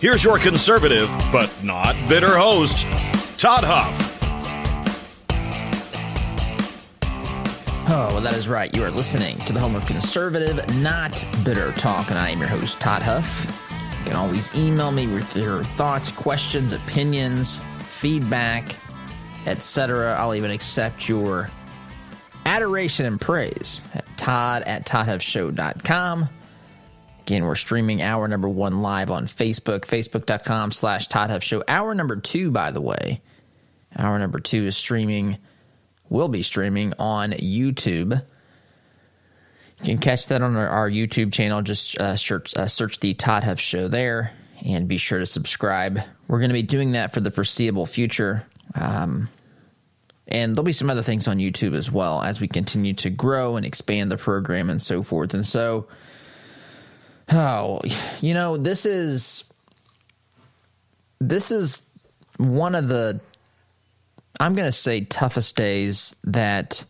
Here's your conservative, but not bitter host, Todd Huff. Oh, well, that is right. You are listening to the home of conservative, not bitter talk, and I am your host, Todd Huff. You can always email me with your thoughts, questions, opinions, feedback, etc. I'll even accept your adoration and praise at todd at toddhuffshow.com. Again, we're streaming hour number one live on Facebook, facebook.com slash Todd Huff Show. Hour number two, by the way, hour number two is streaming, will be streaming on YouTube. You can catch that on our, our YouTube channel. Just uh, search, uh, search the Todd Huff Show there and be sure to subscribe. We're going to be doing that for the foreseeable future. Um, and there'll be some other things on YouTube as well as we continue to grow and expand the program and so forth. And so, Oh, you know, this is this is one of the I'm going to say toughest days that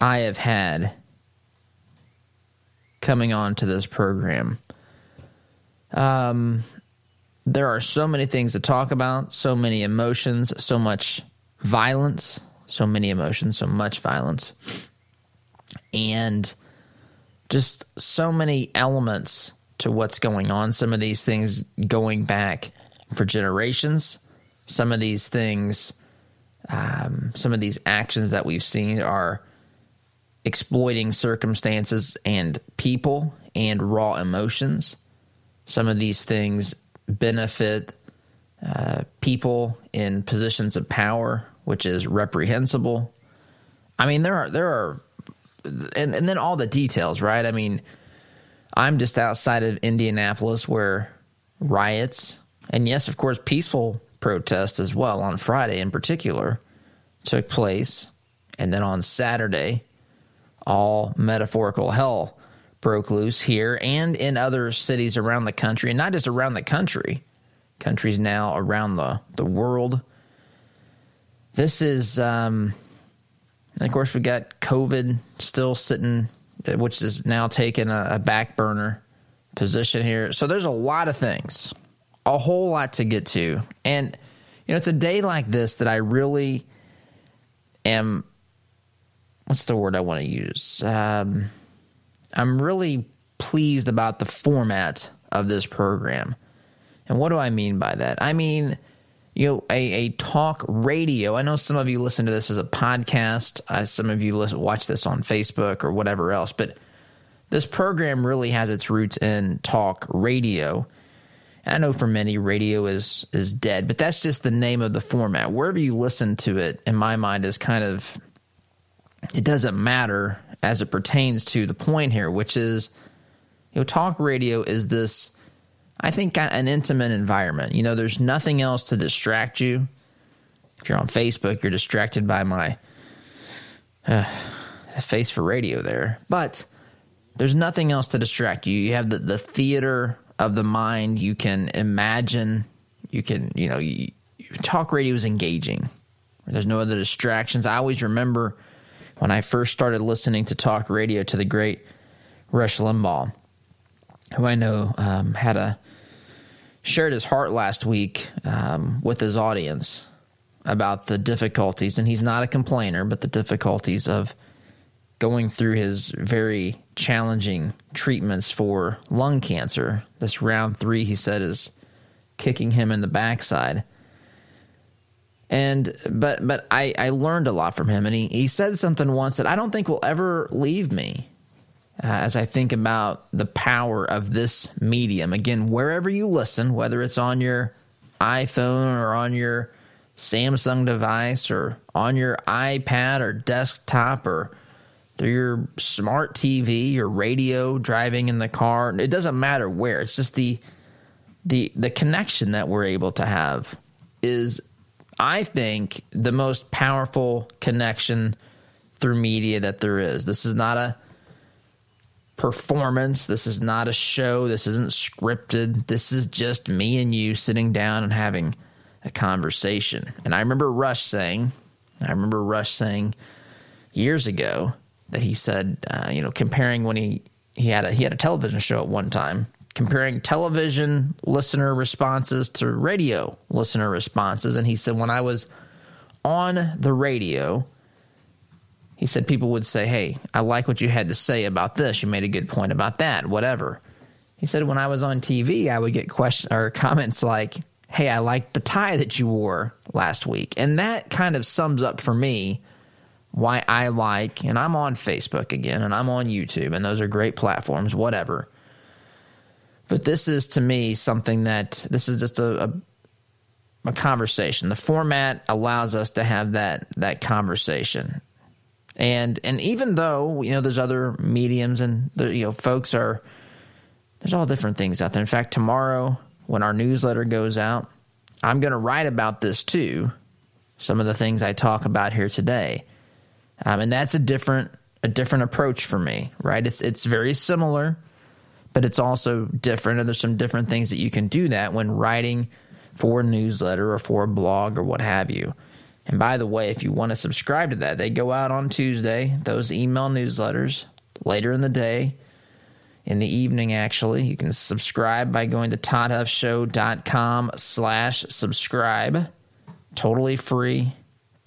I have had coming on to this program. Um there are so many things to talk about, so many emotions, so much violence, so many emotions, so much violence. And just so many elements to what's going on. Some of these things going back for generations. Some of these things, um, some of these actions that we've seen are exploiting circumstances and people and raw emotions. Some of these things benefit uh, people in positions of power, which is reprehensible. I mean, there are there are and, and then all the details, right? I mean, I'm just outside of Indianapolis where riots, and yes, of course, peaceful protests as well on Friday in particular took place. And then on Saturday, all metaphorical hell broke loose here and in other cities around the country, and not just around the country, countries now around the, the world. This is um, and of course, we got COVID still sitting, which is now taking a, a back burner position here. So there's a lot of things, a whole lot to get to. And, you know, it's a day like this that I really am. What's the word I want to use? Um, I'm really pleased about the format of this program. And what do I mean by that? I mean, you know, a, a talk radio. I know some of you listen to this as a podcast. Uh, some of you listen, watch this on Facebook or whatever else. But this program really has its roots in talk radio. And I know for many, radio is is dead, but that's just the name of the format. Wherever you listen to it, in my mind, is kind of it doesn't matter as it pertains to the point here, which is you know, talk radio is this I think an intimate environment. You know, there's nothing else to distract you. If you're on Facebook, you're distracted by my uh, face for radio there. But there's nothing else to distract you. You have the, the theater of the mind. You can imagine. You can, you know, you, talk radio is engaging. There's no other distractions. I always remember when I first started listening to talk radio to the great Rush Limbaugh, who I know um, had a shared his heart last week um, with his audience about the difficulties, and he's not a complainer, but the difficulties of going through his very challenging treatments for lung cancer. This round three, he said, is kicking him in the backside. And but but I, I learned a lot from him, and he, he said something once that I don't think will ever leave me uh, as I think about the power of this medium. Again, wherever you listen, whether it's on your iPhone or on your Samsung device or on your iPad or desktop or through your smart TV, your radio, driving in the car. It doesn't matter where. It's just the the the connection that we're able to have is I think the most powerful connection through media that there is. This is not a performance. This is not a show. This isn't scripted. This is just me and you sitting down and having a conversation. And I remember Rush saying, I remember Rush saying years ago that he said, uh, you know, comparing when he he had a he had a television show at one time, comparing television listener responses to radio listener responses, and he said when I was on the radio, he said people would say, "Hey, I like what you had to say about this. You made a good point about that. Whatever." He said when I was on TV, I would get questions or comments like, "Hey, I liked the tie that you wore last week," and that kind of sums up for me why I like, and I'm on Facebook again, and I'm on YouTube, and those are great platforms, whatever. But this is to me something that this is just a, a, a conversation. The format allows us to have that that conversation, and and even though you know there's other mediums and the, you know folks are there's all different things out there. In fact, tomorrow when our newsletter goes out, I'm going to write about this too. Some of the things I talk about here today um, and that's a different a different approach for me, right? It's it's very similar, but it's also different. And there's some different things that you can do that when writing for a newsletter or for a blog or what have you. And by the way, if you want to subscribe to that, they go out on Tuesday, those email newsletters later in the day, in the evening actually. You can subscribe by going to toddhuffshow.com slash subscribe. Totally free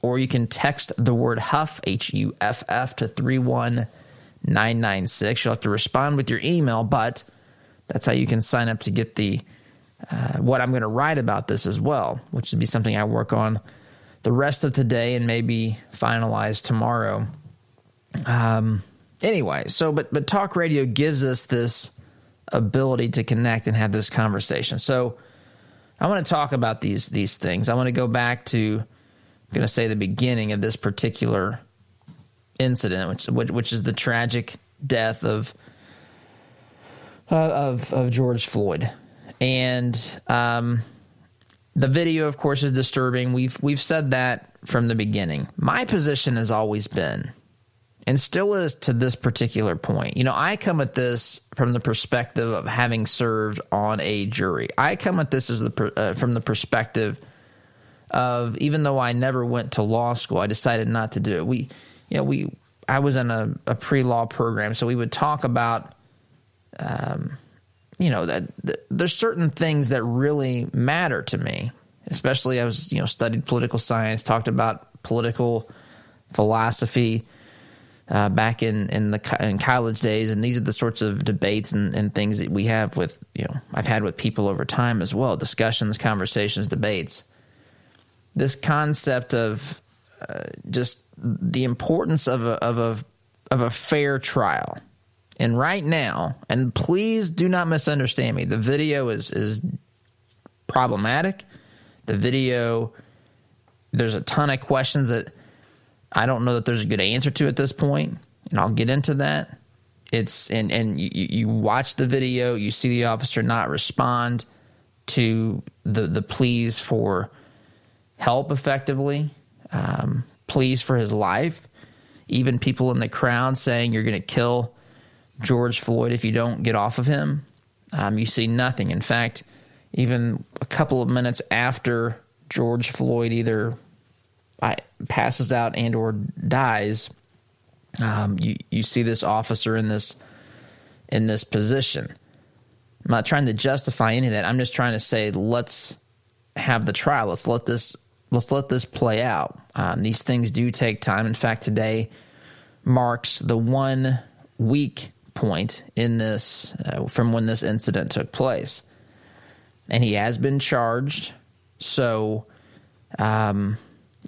or you can text the word Huff, H U F F, to 31996. You'll have to respond with your email, but that's how you can sign up to get the uh, what I'm going to write about this as well, which would be something I work on the rest of today and maybe finalize tomorrow. Um, anyway, so but but talk radio gives us this ability to connect and have this conversation. So I want to talk about these these things. I want to go back to I'm going to say the beginning of this particular incident, which which, which is the tragic death of uh, of of George Floyd, and um, the video, of course, is disturbing. We've we've said that from the beginning. My position has always been, and still is to this particular point. You know, I come at this from the perspective of having served on a jury. I come at this as the uh, from the perspective of even though I never went to law school, I decided not to do it. We, you know, we I was in a, a pre law program, so we would talk about, um, you know, that, that there's certain things that really matter to me. Especially, I was you know studied political science, talked about political philosophy. Uh, back in in the in college days, and these are the sorts of debates and, and things that we have with you know I've had with people over time as well, discussions, conversations, debates this concept of uh, just the importance of a, of a of a fair trial. And right now, and please do not misunderstand me, the video is is problematic. The video there's a ton of questions that I don't know that there's a good answer to at this point, and I'll get into that. It's and and you, you watch the video, you see the officer not respond to the the pleas for help effectively, um, pleas for his life. Even people in the crowd saying you're going to kill George Floyd if you don't get off of him. Um, you see nothing. In fact, even a couple of minutes after George Floyd either passes out and or dies, um, you you see this officer in this in this position. I'm not trying to justify any of that. I'm just trying to say let's have the trial. Let's let this let's let this play out. Um, these things do take time. In fact, today marks the one week point in this uh, from when this incident took place. And he has been charged. So, um,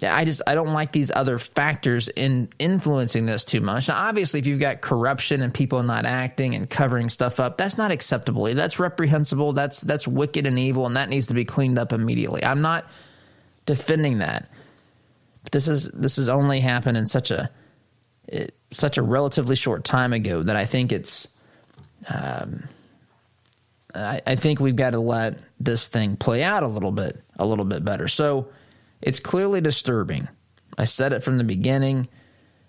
I just I don't like these other factors in influencing this too much. Now, obviously, if you've got corruption and people not acting and covering stuff up, that's not acceptable. That's reprehensible. That's that's wicked and evil, and that needs to be cleaned up immediately. I'm not defending that. But this is this has only happened in such a it, such a relatively short time ago that I think it's. Um, I, I think we've got to let this thing play out a little bit, a little bit better. So it's clearly disturbing. I said it from the beginning.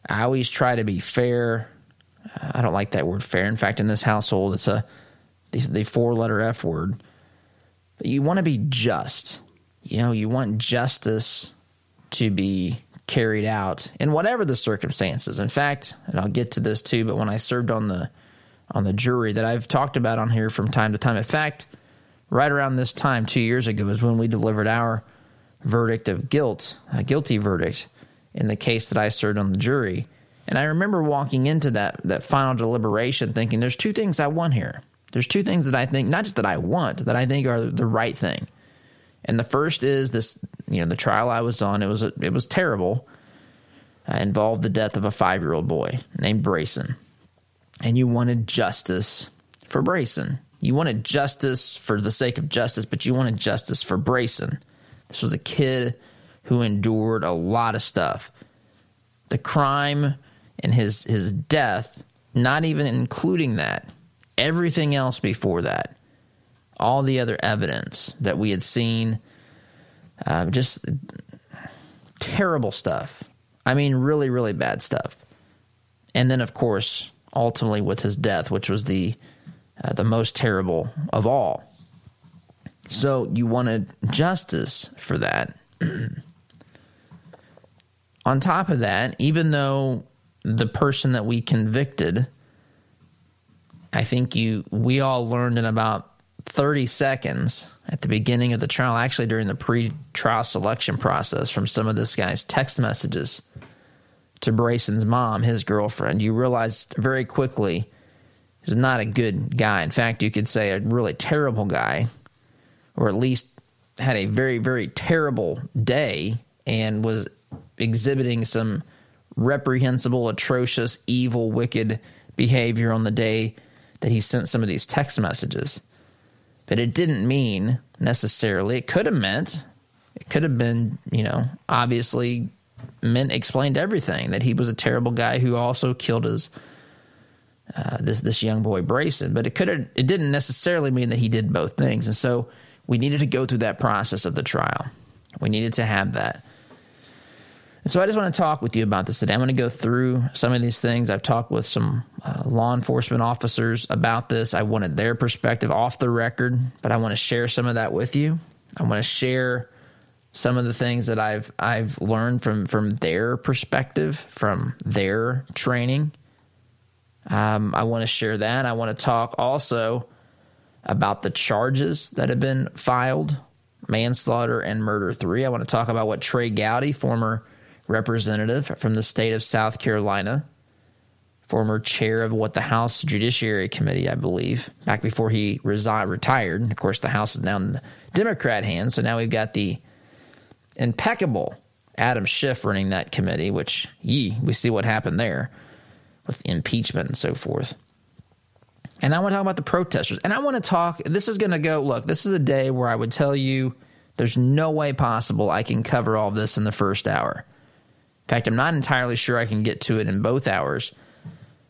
I always try to be fair. I don't like that word fair. In fact, in this household, it's a the, the four letter F word. But you want to be just. You know, you want justice to be carried out in whatever the circumstances. In fact, and I'll get to this too, but when I served on the on the jury that I've talked about on here from time to time. In fact, right around this time 2 years ago is when we delivered our verdict of guilt, a guilty verdict in the case that I served on the jury. And I remember walking into that that final deliberation thinking there's two things I want here. There's two things that I think not just that I want, that I think are the right thing. And the first is this, you know, the trial I was on, it was it was terrible. Uh, involved the death of a 5-year-old boy named Brayson. And you wanted justice for Brayson. You wanted justice for the sake of justice, but you wanted justice for Brayson. This was a kid who endured a lot of stuff. The crime and his his death, not even including that, everything else before that, all the other evidence that we had seen, uh, just terrible stuff. I mean, really, really bad stuff. And then, of course, ultimately with his death, which was the uh, the most terrible of all. So you wanted justice for that. On top of that, even though the person that we convicted, I think you we all learned in about 30 seconds at the beginning of the trial, actually during the pre-trial selection process from some of this guy's text messages to Brayson's mom, his girlfriend, you realized very quickly he's not a good guy. In fact, you could say a really terrible guy or at least had a very, very terrible day and was exhibiting some reprehensible, atrocious, evil, wicked behavior on the day that he sent some of these text messages. But it didn't mean necessarily, it could have meant, it could have been, you know, obviously meant explained everything that he was a terrible guy who also killed his uh, this this young boy Brayson. But it could have it didn't necessarily mean that he did both things, and so we needed to go through that process of the trial. We needed to have that. And so I just want to talk with you about this today. I'm going to go through some of these things. I've talked with some uh, law enforcement officers about this. I wanted their perspective off the record, but I want to share some of that with you. I want to share some of the things that I've I've learned from from their perspective, from their training. Um, I want to share that. I want to talk also about the charges that have been filed manslaughter and murder three. I want to talk about what Trey Gowdy, former representative from the state of South Carolina, former chair of what the House Judiciary Committee, I believe, back before he retired. Of course, the House is now in the Democrat hands, so now we've got the impeccable Adam Schiff running that committee, which, ye, we see what happened there with impeachment and so forth. And I want to talk about the protesters. And I want to talk, this is going to go, look, this is a day where I would tell you there's no way possible I can cover all this in the first hour. Fact, I'm not entirely sure I can get to it in both hours.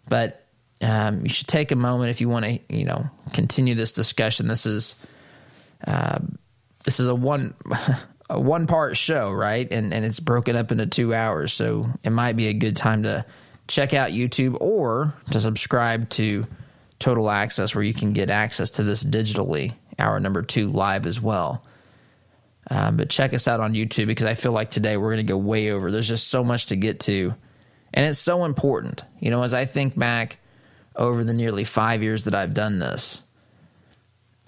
But um, you should take a moment if you want to, you know, continue this discussion. This is uh, this is a one a one part show, right? And and it's broken up into two hours, so it might be a good time to check out YouTube or to subscribe to Total Access, where you can get access to this digitally, hour number two live as well. Um, but check us out on YouTube because I feel like today we're going to go way over. There's just so much to get to, and it's so important. You know, as I think back over the nearly five years that I've done this,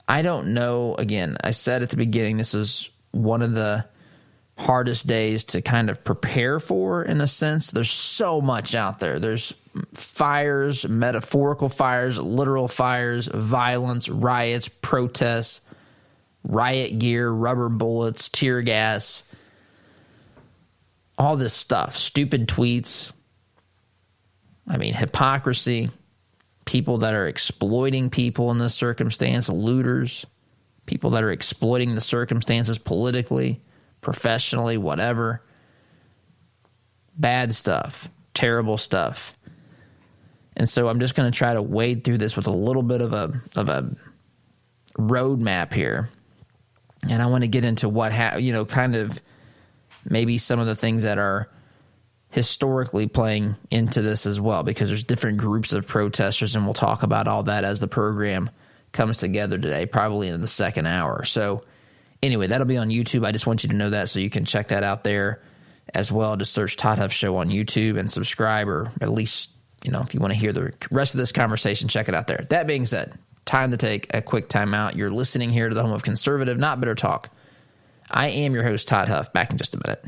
I don't know. Again, I said at the beginning, this is one of the hardest days to kind of prepare for in a sense. There's so much out there. There's fires, metaphorical fires, literal fires, violence, riots, protests, riot gear, rubber bullets, tear gas, all this stuff, stupid tweets. I mean, hypocrisy, people that are exploiting people in this circumstance, looters, people that are exploiting the circumstances politically, professionally, whatever. Bad stuff, terrible stuff. And so I'm just going to try to wade through this with a little bit of a of a roadmap here. And I want to get into what ha- you know, kind of maybe some of the things that are historically playing into this as well because there's different groups of protesters and we'll talk about all that as the program comes together today probably in the second hour. So anyway that'll be on youtube. I just want you to know that so you can check that out there as well. Just search todd huff show on youtube and subscribe or at least you know if you want to hear the rest of this conversation check it out there. That being said time to take a quick time out you're listening here to the home of conservative not bitter talk I am your host, Todd Huff. Back in just a minute.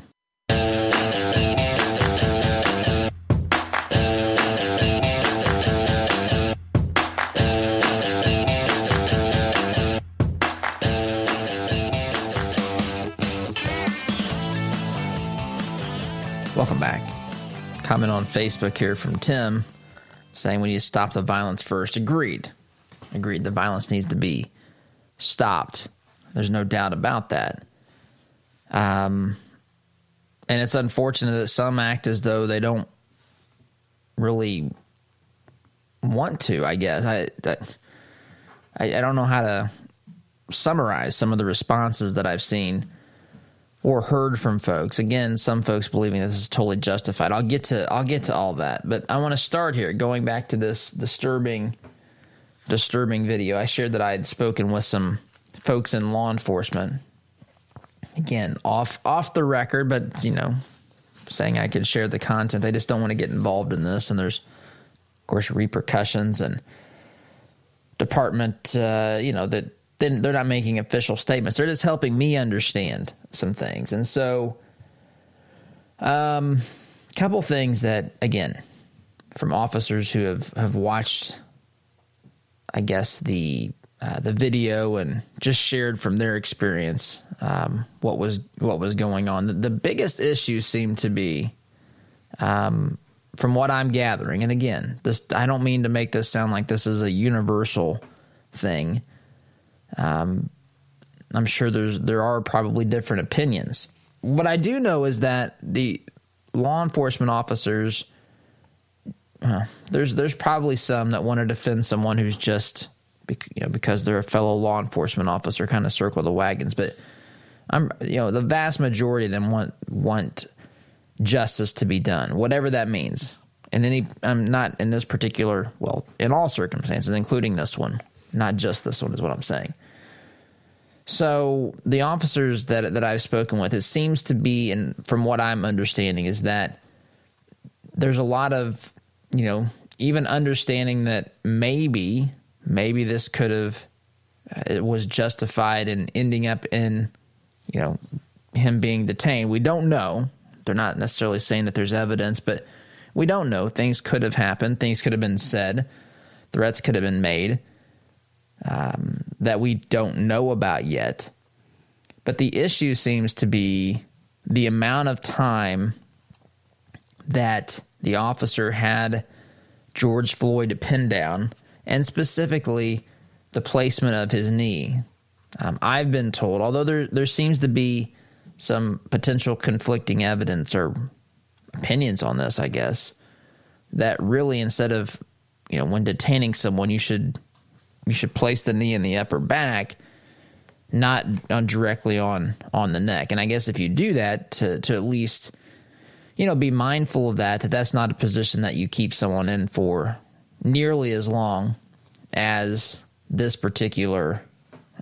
Welcome back. Comment on Facebook here from Tim saying we need to stop the violence first. Agreed. Agreed. The violence needs to be stopped. There's no doubt about that. Um, and it's unfortunate that some act as though they don't really want to. I guess I that, I, I don't know how to summarize some of the responses that I've seen or heard from folks. Again, some folks believing this is totally justified. I'll get to I'll get to all that, but I want to start here going back to this disturbing disturbing video. I shared that I had spoken with some folks in law enforcement again off off the record, but you know, saying I could share the content. They just don't want to get involved in this, and there's of course repercussions and department. Uh, you know that then they're not making official statements. They're just helping me understand some things, and so um, couple things that again from officers who have have watched. I guess the uh, the video and just shared from their experience um, what was what was going on. The, the, biggest issue seemed to be, um, from what I'm gathering, and again, this I don't mean to make this sound like this is a universal thing. Um, I'm sure there's there are probably different opinions. What I do know is that the law enforcement officers, there's there's probably some that want to defend someone who's just you know, because they're a fellow law enforcement officer, kind of circle the wagons. But I'm, you know, the vast majority of them want want justice to be done, whatever that means. And any, I'm not in this particular, well, in all circumstances, including this one, not just this one, is what I'm saying. So the officers that that I've spoken with, it seems to be, and from what I'm understanding, is that there's a lot of, you know, even understanding that maybe maybe this could have it was justified in ending up in you know him being detained. We don't know. They're not necessarily saying that there's evidence, but we don't know. Things could have happened. Things could have been said. Threats could have been made um, that we don't know about yet. But the issue seems to be the amount of time that the officer had George Floyd pinned down and specifically the placement of his knee. Um, I've been told, although there there seems to be some potential conflicting evidence or opinions on this, I guess that really instead of you know when detaining someone, you should you should place the knee in the upper back, not on directly on on the neck. And I guess if you do that to to at least you know be mindful of that that that's not a position that you keep someone in for nearly as long as this particular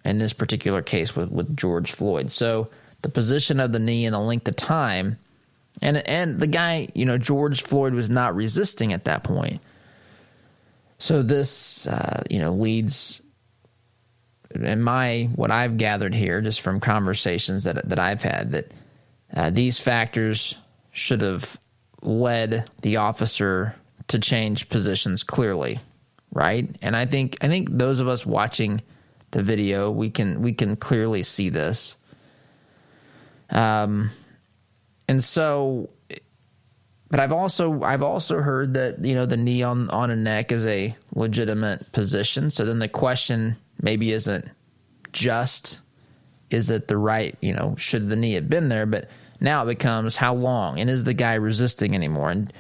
in this particular case with, with George Floyd. So the position of the knee and the length of time and and the guy, you know, George Floyd was not resisting at that point. So this uh, you know leads in my what I've gathered here just from conversations that that I've had that Uh, these factors should have led the officer to change positions clearly, right? And I think I think those of us watching the video, we can we can clearly see this. Um, and so, but I've also I've also heard that you know the knee on on a neck is a legitimate position. So then the question maybe isn't just is it the right you know should the knee have been there, but now it becomes how long and is the guy resisting anymore and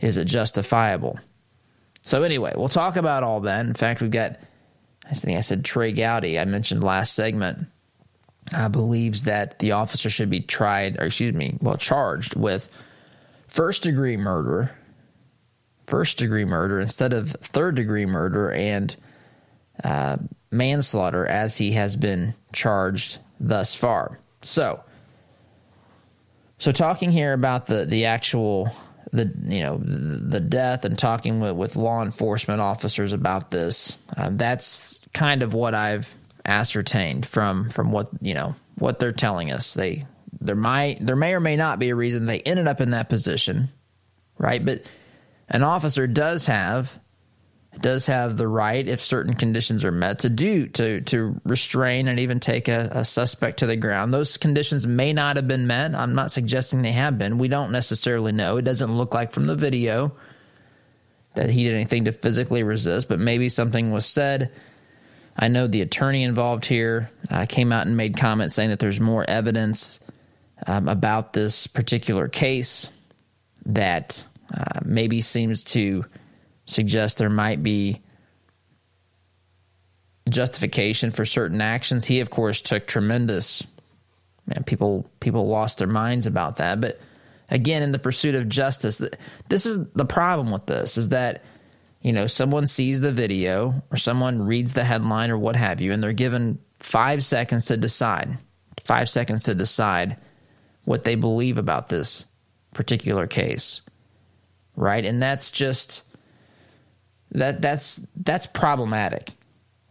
is it justifiable? So anyway, we'll talk about all that. In fact, we've got I think I said Trey Gowdy. I mentioned last segment. Uh, believes that the officer should be tried, or excuse me, well, charged with first degree murder, first degree murder instead of third degree murder and uh, manslaughter as he has been charged thus far. So, so talking here about the the actual the you know the, death and talking with, with law enforcement officers about this, uh, that's kind of what I've ascertained from from what you know what they're telling us. They there might there may or may not be a reason they ended up in that position, right? But an officer does have does have the right, if certain conditions are met, to do to to restrain and even take a, a, suspect to the ground. Those conditions may not have been met. I'm not suggesting they have been. We don't necessarily know. It doesn't look like from the video that he did anything to physically resist, but maybe something was said. I know the attorney involved here uh, came out and made comments saying that there's more evidence um, about this particular case that uh, maybe seems to suggest there might be justification for certain actions. He, of course, took tremendous. Man, people people lost their minds about that. But again, in the pursuit of justice, this is the problem with this: is that you know someone sees the video or someone reads the headline or what have you, and they're given five seconds to decide. Five seconds to decide what they believe about this particular case, right? And that's just that that's that's problematic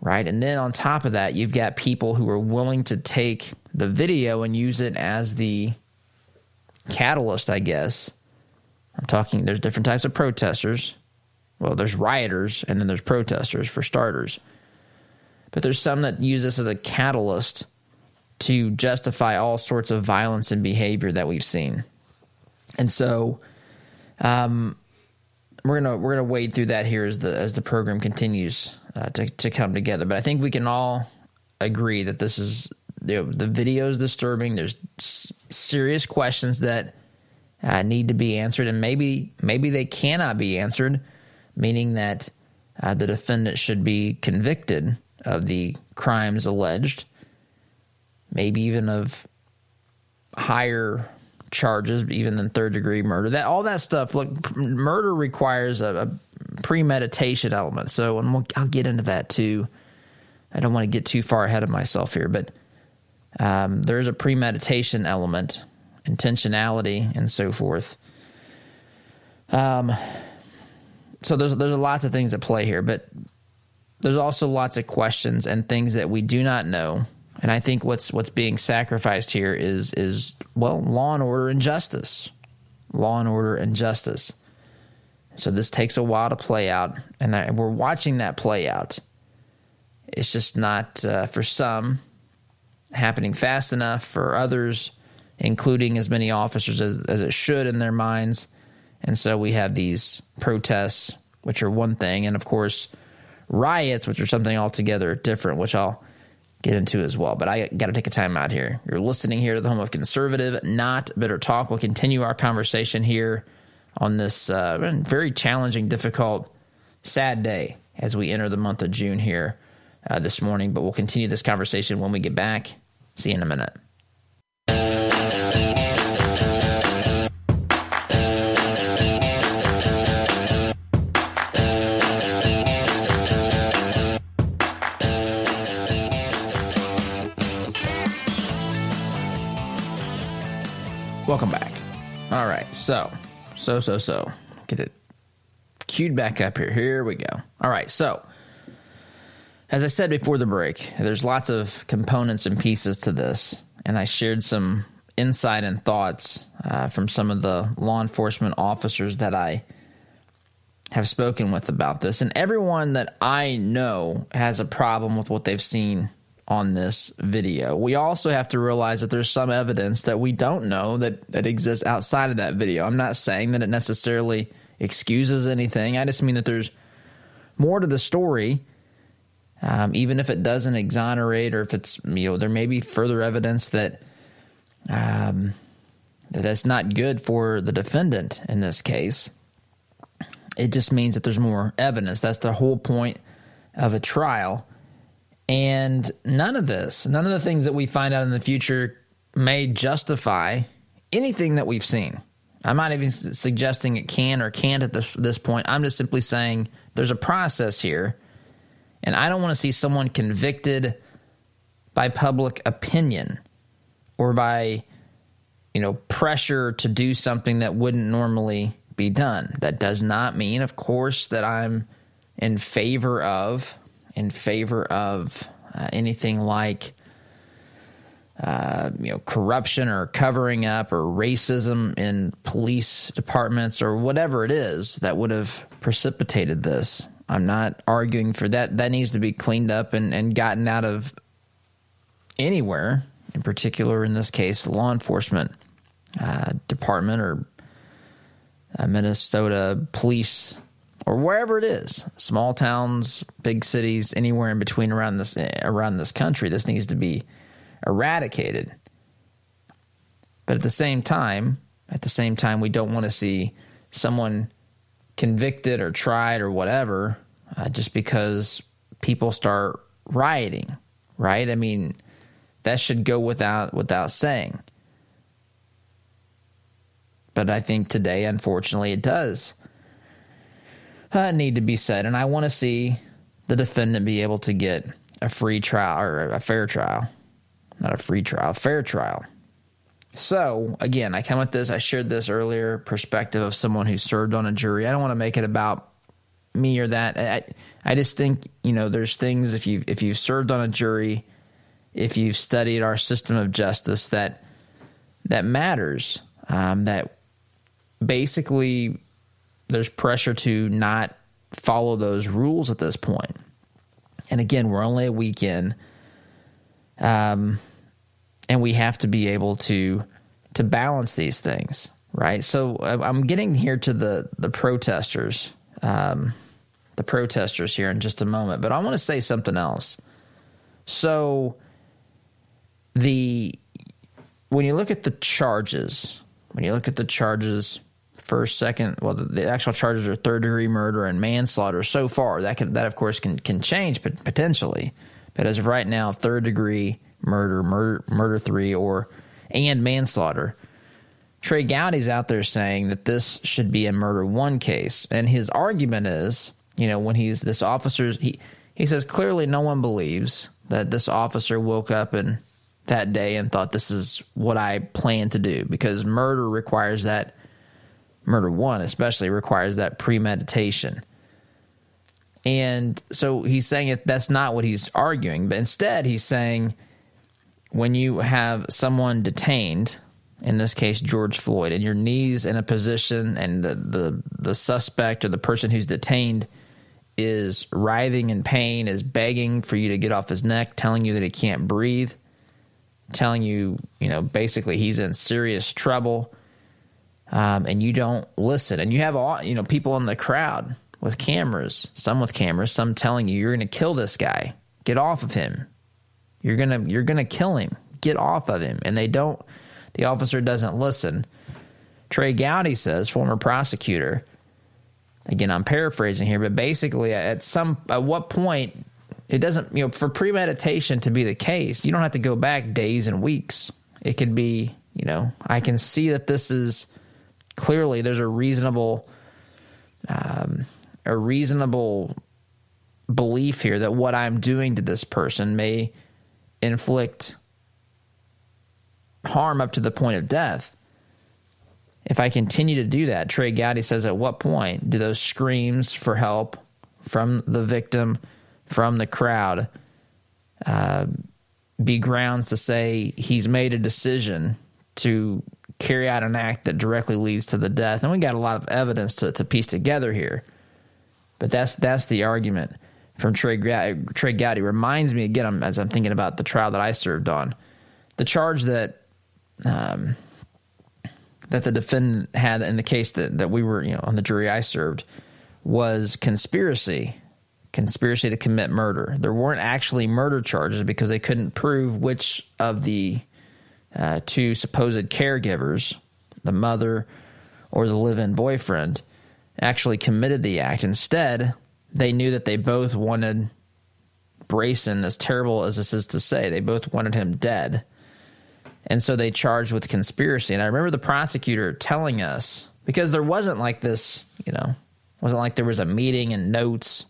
right? And then on top of that you've got people who are willing to take the video and use it as the catalyst i guess. I'm talking there's different types of protesters. Well there's rioters and then there's protesters for starters. But there's some that use this as a catalyst to justify all sorts of violence and behavior that we've seen. And so um, we're gonna we're gonna wade through that here as the as the program continues uh, to to come together. But I think we can all agree that this is you know, the video is disturbing. There's s- serious questions that uh, need to be answered, and maybe maybe they cannot be answered, meaning that uh, the defendant should be convicted of the crimes alleged, maybe even of higher charges, even than third degree murder. That all that stuff. Look, murder requires a, a premeditation element. So, and we'll, I'll get into that too. I don't want to get too far ahead of myself here, but um, there's a premeditation element, intentionality, and so forth. Um, so there's there's lots of things at play here, but there's also lots of questions and things that we do not know and I think what's what's being sacrificed here is is well law and order and justice, law and order and justice. So this takes a while to play out, and we're watching that play out. It's just not uh, for some happening fast enough for others, including as many officers as, as it should in their minds. And so we have these protests, which are one thing, and of course riots, which are something altogether different, which I'll get into as well. But I got to take a time out here. You're listening here to the home of conservative, not bitter talk. We'll continue our conversation here on this uh, very challenging, difficult, sad day as we enter the month of June here uh, this morning. But we'll continue this conversation when we get back. See you in a minute. So, so, so, so, get it queued back up here. Here we go. All right, so, as I said before the break, there's lots of components and pieces to this, and I shared some insight and thoughts uh, from some of the law enforcement officers that I have spoken with about this. And everyone that I know has a problem with what they've seen on this video. We also have to realize that there's some evidence that we don't know that, that exists outside of that video. I'm not saying that it necessarily excuses anything. I just mean that there's more to the story, um, even if it doesn't exonerate or if it's, you know, there may be further evidence that, um, that that's not good for the defendant in this case. It just means that there's more evidence. That's the whole point of a trial and none of this, none of the things that we find out in the future may justify anything that we've seen. I'm not even suggesting it can or can't at this, this point. I'm just simply saying there's a process here, and I don't want to see someone convicted by public opinion or by you know pressure to do something that wouldn't normally be done. That does not mean, of course, that I'm in favor of in favor of uh, anything like uh, you know corruption or covering up or racism in police departments or whatever it is that would have precipitated this. I'm not arguing for that. That needs to be cleaned up and, and gotten out of anywhere, in particular, in this case, law enforcement uh, department or uh, Minnesota police or wherever it is, small towns, big cities, anywhere in between around this around this country, this needs to be eradicated. But at the same time, at the same time, we don't want to see someone convicted or tried or whatever uh, just because people start rioting, right? I mean, that should go without without saying. But I think today, unfortunately, it does uh, need to be said. And I want to see the defendant be able to get a free trial or a fair trial. Not a free trial, fair trial. So, again, I come with this, I shared this earlier perspective of someone who served on a jury. I don't want to make it about me or that. I, I just think, you know, there's things if you've, if you've served on a jury, if you've studied our system of justice, that that matters. Um, that basically there's pressure to not follow those rules at this point. And again, we're only a weekend, um, and we have to be able to to balance these things, right? So I'm getting here to the the protesters, um, the protesters here in just a moment, but I want to say something else. So the when you look at the charges, when you look at the charges first, second. Well, the, the, actual charges are third degree murder and manslaughter. So far, that can that of course can can change but potentially, but as of right now, third degree murder, murder, murder three, or and manslaughter. Trey Gowdy's out there saying that this should be a murder one case, and his argument is, you know, when he's this officer's he he says clearly no one believes that this officer woke up and that day and thought this is what I plan to do because murder requires that murder one especially requires that premeditation. And so he's saying that that's not what he's arguing, but instead he's saying when you have someone detained, in this case George Floyd, and your knees in a position and the, the, the suspect or the person who's detained is writhing in pain, is begging for you to get off his neck, telling you that he can't breathe, telling you, you know, basically he's in serious trouble um, and you don't listen, and you have all you know people in the crowd with cameras, some with cameras, some telling you you're going to kill this guy, get off of him, you're gonna you're gonna kill him, get off of him, and they don't. The officer doesn't listen. Trey Gowdy says, former prosecutor. Again, I'm paraphrasing here, but basically, at some at what point it doesn't you know for premeditation to be the case, you don't have to go back days and weeks. It could be you know I can see that this is clearly there's a reasonable um, a reasonable belief here that what I'm doing to this person may inflict harm up to the point of death. If I continue to do that, Trey Gowdy says, at what point do those screams for help from the victim, from the crowd, uh, be grounds to say he's made a decision to carry out an act that directly leads to the death. And we got a lot of evidence to, to piece together here. But that's that's the argument from Trey, Trey Gowdy. Reminds me again as I'm thinking about the trial that I served on. The charge that um, that the defendant had in the case that, that we were, you know, on the jury I served was conspiracy, conspiracy to commit murder. There weren't actually murder charges because they couldn't prove which of the uh, two supposed caregivers, the mother or the live in boyfriend, actually committed the act. Instead, they knew that they both wanted Brayson, as terrible as this is to say, they both wanted him dead. And so they charged with conspiracy. And I remember the prosecutor telling us, because there wasn't like this, you know, wasn't like there was a meeting and notes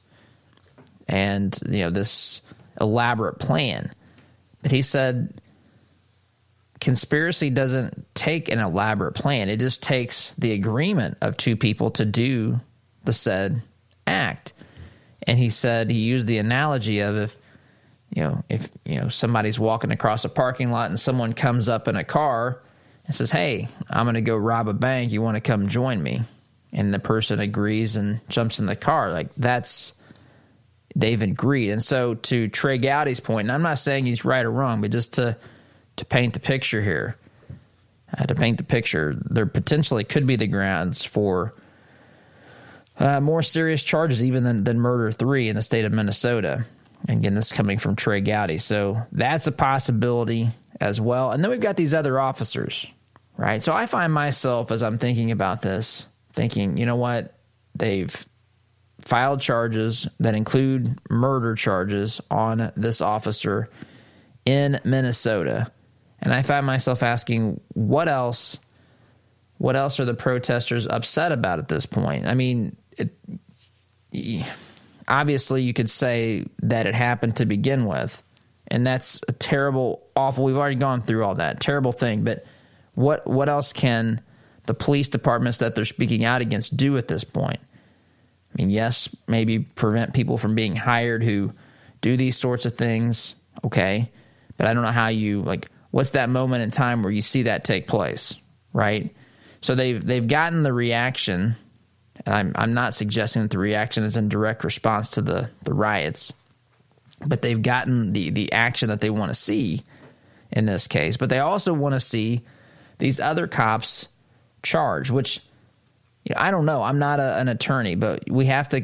and, you know, this elaborate plan. But he said, conspiracy doesn't take an elaborate plan. It just takes the agreement of two people to do the said act. And he said, he used the analogy of if you know, if you know somebody's walking across a parking lot and someone comes up in a car and says, "Hey, I'm going to go rob a bank. You want to come join me?" and the person agrees and jumps in the car, like that's they've agreed. And so, to Trey Gowdy's point, and I'm not saying he's right or wrong, but just to to paint the picture here, uh, to paint the picture, there potentially could be the grounds for. Uh, more serious charges even than, than murder three in the state of Minnesota. Again, this is coming from Trey Gowdy. So that's a possibility as well. And then we've got these other officers, right? So I find myself, as I'm thinking about this, thinking, you know what? They've filed charges that include murder charges on this officer in Minnesota. And I find myself asking, what else? What else are the protesters upset about at this point? I mean, it, obviously you could say that it happened to begin with and that's a terrible awful we've already gone through all that terrible thing but what what else can the police departments that they're speaking out against do at this point i mean yes maybe prevent people from being hired who do these sorts of things okay but i don't know how you like what's that moment in time where you see that take place right so they've they've gotten the reaction I'm, I'm not suggesting that the reaction is in direct response to the, the riots, but they've gotten the, the action that they want to see in this case. But they also want to see these other cops charged, which I don't know. I'm not a, an attorney, but we have to,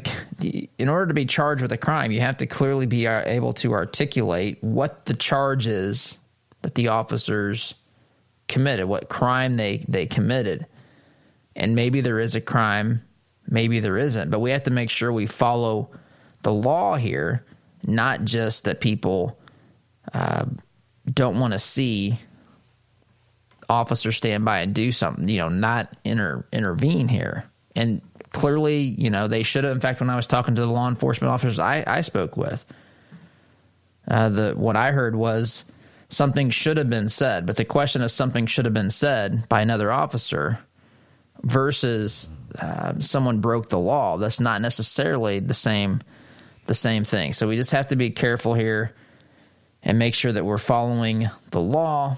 in order to be charged with a crime, you have to clearly be uh, able to articulate what the charge is that the officers committed, what crime they, they committed. And maybe there is a crime maybe there isn't. But we have to make sure we follow the law here, not just that people uh, don't want to see officers stand by and do something, you know, not inter- intervene here. And clearly, you know, they should have. In fact, when I was talking to the law enforcement officers I, I spoke with, uh, the what I heard was something should have been said. But the question is, something should have been said by another officer versus uh, someone broke the law. That's not necessarily the same the same thing. So we just have to be careful here and make sure that we're following the law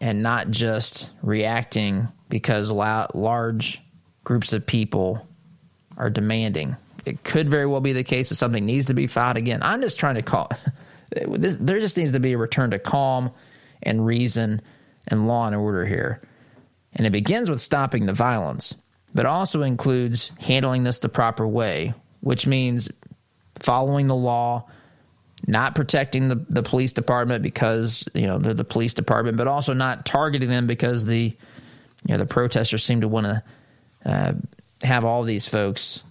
and not just reacting because large groups of people are demanding. It could very well be the case that something needs to be filed again. I'm just trying to call. there just needs to be a return to calm and reason and law and order here. And it begins with stopping the violence, but also includes handling this the proper way, which means following the law, not protecting the, the police department because, you know, they're the police department, but also not targeting them because the, you know, the protesters seem to want to uh, have all these folks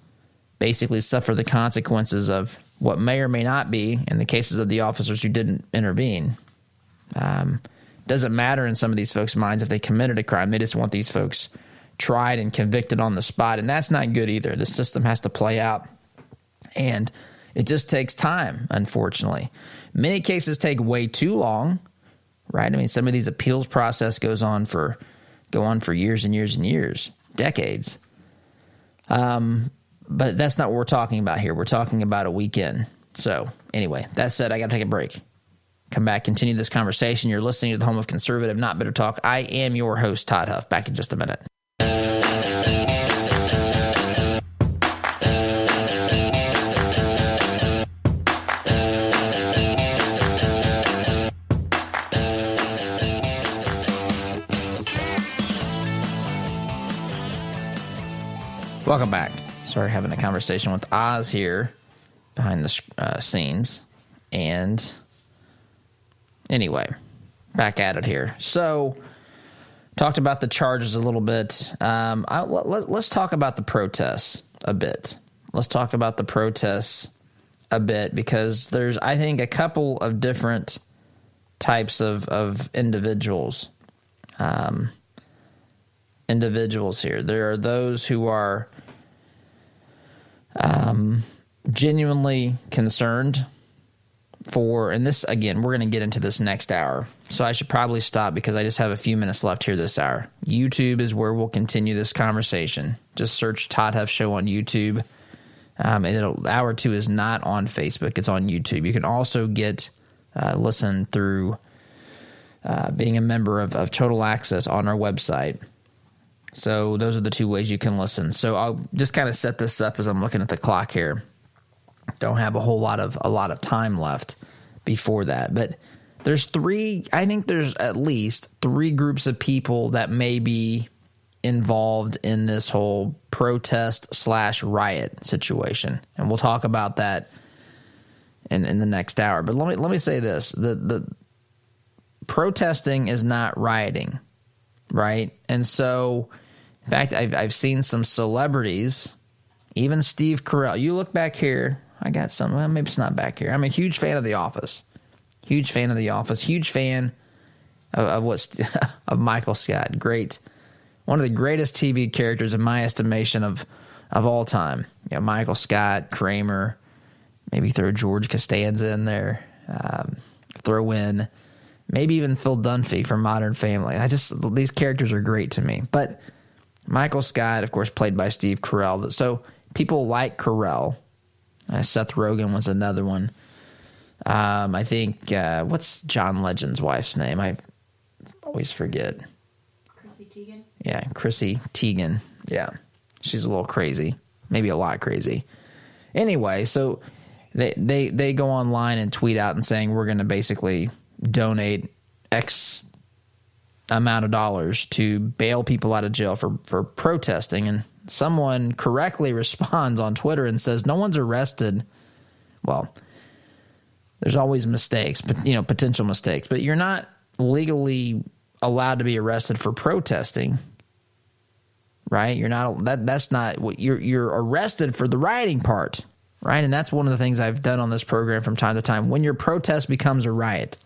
basically suffer the consequences of what may or may not be in the cases of the officers who didn't intervene. Um, doesn't matter in some of these folks' minds if they committed a crime. They just want these folks tried and convicted on the spot. And that's not good either. The system has to play out. And it just takes time, unfortunately. Many cases take way too long, right? I mean, some of these appeals process goes on for go on for years and years and years, decades. Um, but that's not what we're talking about here. We're talking about a weekend. So, anyway, that said, I got to take a break. come back, continue this conversation. You're listening to the home of conservative, not bitter talk. I am your host, Todd Huff. Back in just a minute. Welcome back. Sorry, having a conversation with Oz here behind the uh, scenes. And anyway, back at it here. So, talked about the charges a little bit. Um, I, let, let's talk about the protests a bit. Let's talk about the protests a bit because there's, I think, a couple of different types of, of individuals. Um, individuals here. There are those who are um, genuinely concerned for, and this again, we're going to get into this next hour. So I should probably stop because I just have a few minutes left here this hour. YouTube is where we'll continue this conversation. Just search Todd Huff Show on YouTube. Um, and hour two is not on Facebook, it's on YouTube. You can also get uh, listen through uh, being a member of, of Total Access on our website. So those are the two ways you can listen. So I'll just kind of set this up as I'm looking at the clock here. Don't have a whole lot of a lot of time left before that, but there's three. I think there's at least three groups of people that may be involved in this whole protest slash riot situation, and we'll talk about that in in the next hour. But let me let me say this: the the protesting is not rioting, right? And so in fact, I've, I've seen some celebrities, even Steve Carell. You look back here, I got some, well, maybe it's not back here. I'm a huge fan of The Office. Huge fan of The Office. Huge fan of, of what's of Michael Scott. Great, one of the greatest TV characters in my estimation of of all time. You know, Michael Scott, Kramer, maybe throw George Costanza in there. Um, throw in maybe even Phil Dunphy from Modern Family. I just these characters are great to me, but Michael Scott, of course, played by Steve Carell. So people like Carell. Uh, Seth Rogen was another one. Um, I think uh, what's John Legend's wife's name? I always forget. Chrissy Teigen. Yeah, Chrissy Teigen. Yeah, she's a little crazy, maybe a lot crazy. Anyway, so they they they go online and tweet out and saying we're going to basically donate X amount of dollars to bail people out of jail for, for protesting. And someone correctly responds on Twitter and says, No one's arrested. Well, there's always mistakes, but you know, potential mistakes, but you're not legally allowed to be arrested for protesting. Right? You're not that that's not what you're you're arrested for the rioting part. Right? And that's one of the things I've done on this program from time to time. When your protest becomes a riot.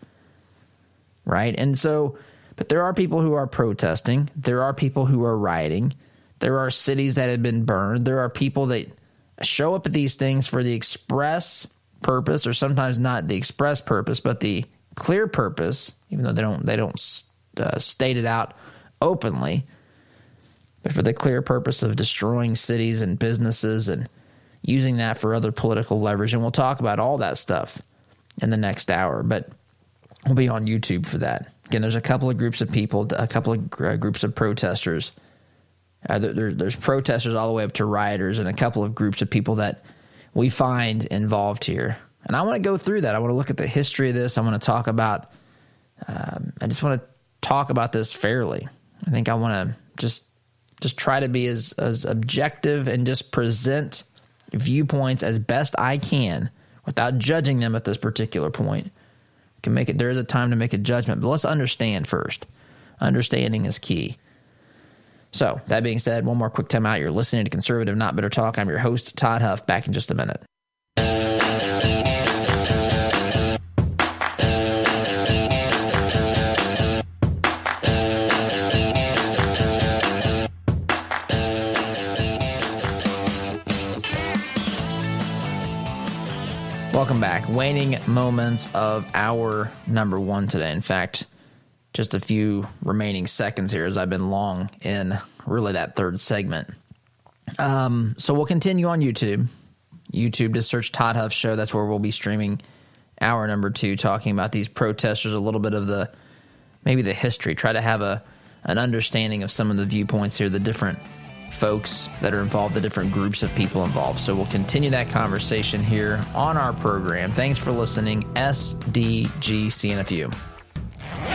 Right? And so but there are people who are protesting. There are people who are rioting. There are cities that have been burned. There are people that show up at these things for the express purpose, or sometimes not the express purpose, but the clear purpose, even though they don't they don't uh, state it out openly, but for the clear purpose of destroying cities and businesses and using that for other political leverage. And we'll talk about all that stuff in the next hour, but we'll be on YouTube for that. Again, there's a couple of groups of people, a couple of uh, groups of protesters. Uh, there, there's protesters all the way up to rioters, and a couple of groups of people that we find involved here. And I want to go through that. I want to look at the history of this. I want to talk about. Um, I just want to talk about this fairly. I think I want to just just try to be as as objective and just present viewpoints as best I can without judging them at this particular point can make it there is a time to make a judgment but let's understand first. Understanding is key. So that being said one more quick time out. You're listening to conservative not bitter talk. I'm your host todd huff back in just a minute Welcome back. Waning moments of hour number one today. In fact, just a few remaining seconds here as I've been long in really that third segment. Um, so we'll continue on YouTube. YouTube, to search Todd Huff Show. That's where we'll be streaming hour number two, talking about these protesters, a little bit of the maybe the history, try to have a an understanding of some of the viewpoints here, the different folks that are involved, the different groups of people involved. So we'll continue that conversation here on our program. Thanks for listening, SDG CNFU.